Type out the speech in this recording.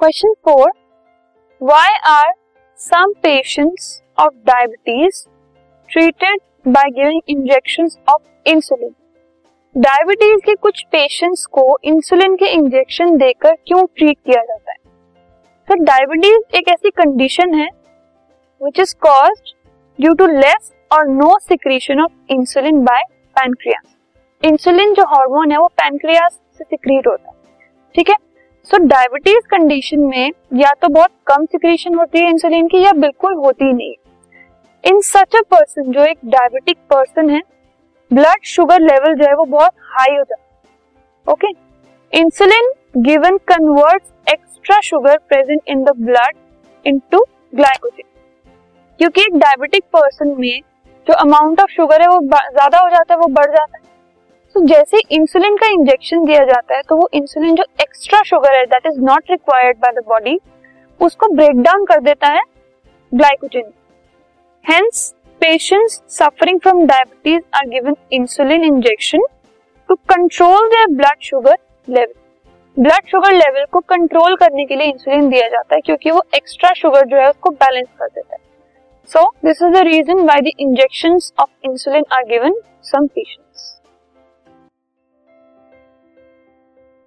Question four why are some patients of diabetes treated by giving injection of insulin diabetes के कुछ patients को insulin के injection देकर क्यों ट्रीट किया जाता है? सर डायबिटीज़ एक ऐसी कंडीशन है which is cause due to less और no secretion of insulin by pancreas insulin जो हार्मोन है, वो पैनक्रियास से सिक्रीट होता है। ठीक है? सो डायबिटीज़ कंडीशन में या तो बहुत कम सिक्रीशन होती है इंसुलिन की या बिल्कुल होती नहीं। इन सच अ पर्सन जो एक डायबिटिक पर्सन है ब्लड शुगर लेवल जो है वो बहुत हाई हो जाता है। Okay insulin given convert extra sugar present in the blood into glycogen क्योंकि एक डायबिटिक पर्सन में जो अमाउंट ऑफ़ शुगर है वो ज़्यादा हो जाता है, वो बढ़ जाता है। तो जैसे इंसुलिन का इंजेक्शन दिया जाता है तो वो इंसुलिन जो एक्स्ट्रा शुगर है that is not required by the body उसको ब्रेक डाउन कर देता है glycogen hence Patients suffering from diabetes are given insulin injection to control their blood sugar level. Blood sugar level को control करने के लिए insulin दिया जाता है, क्योंकि वो एक्स्ट्रा शुगर जो है उसको बैलेंस कर देता है. So this is the reason why the injections of insulin are given some patients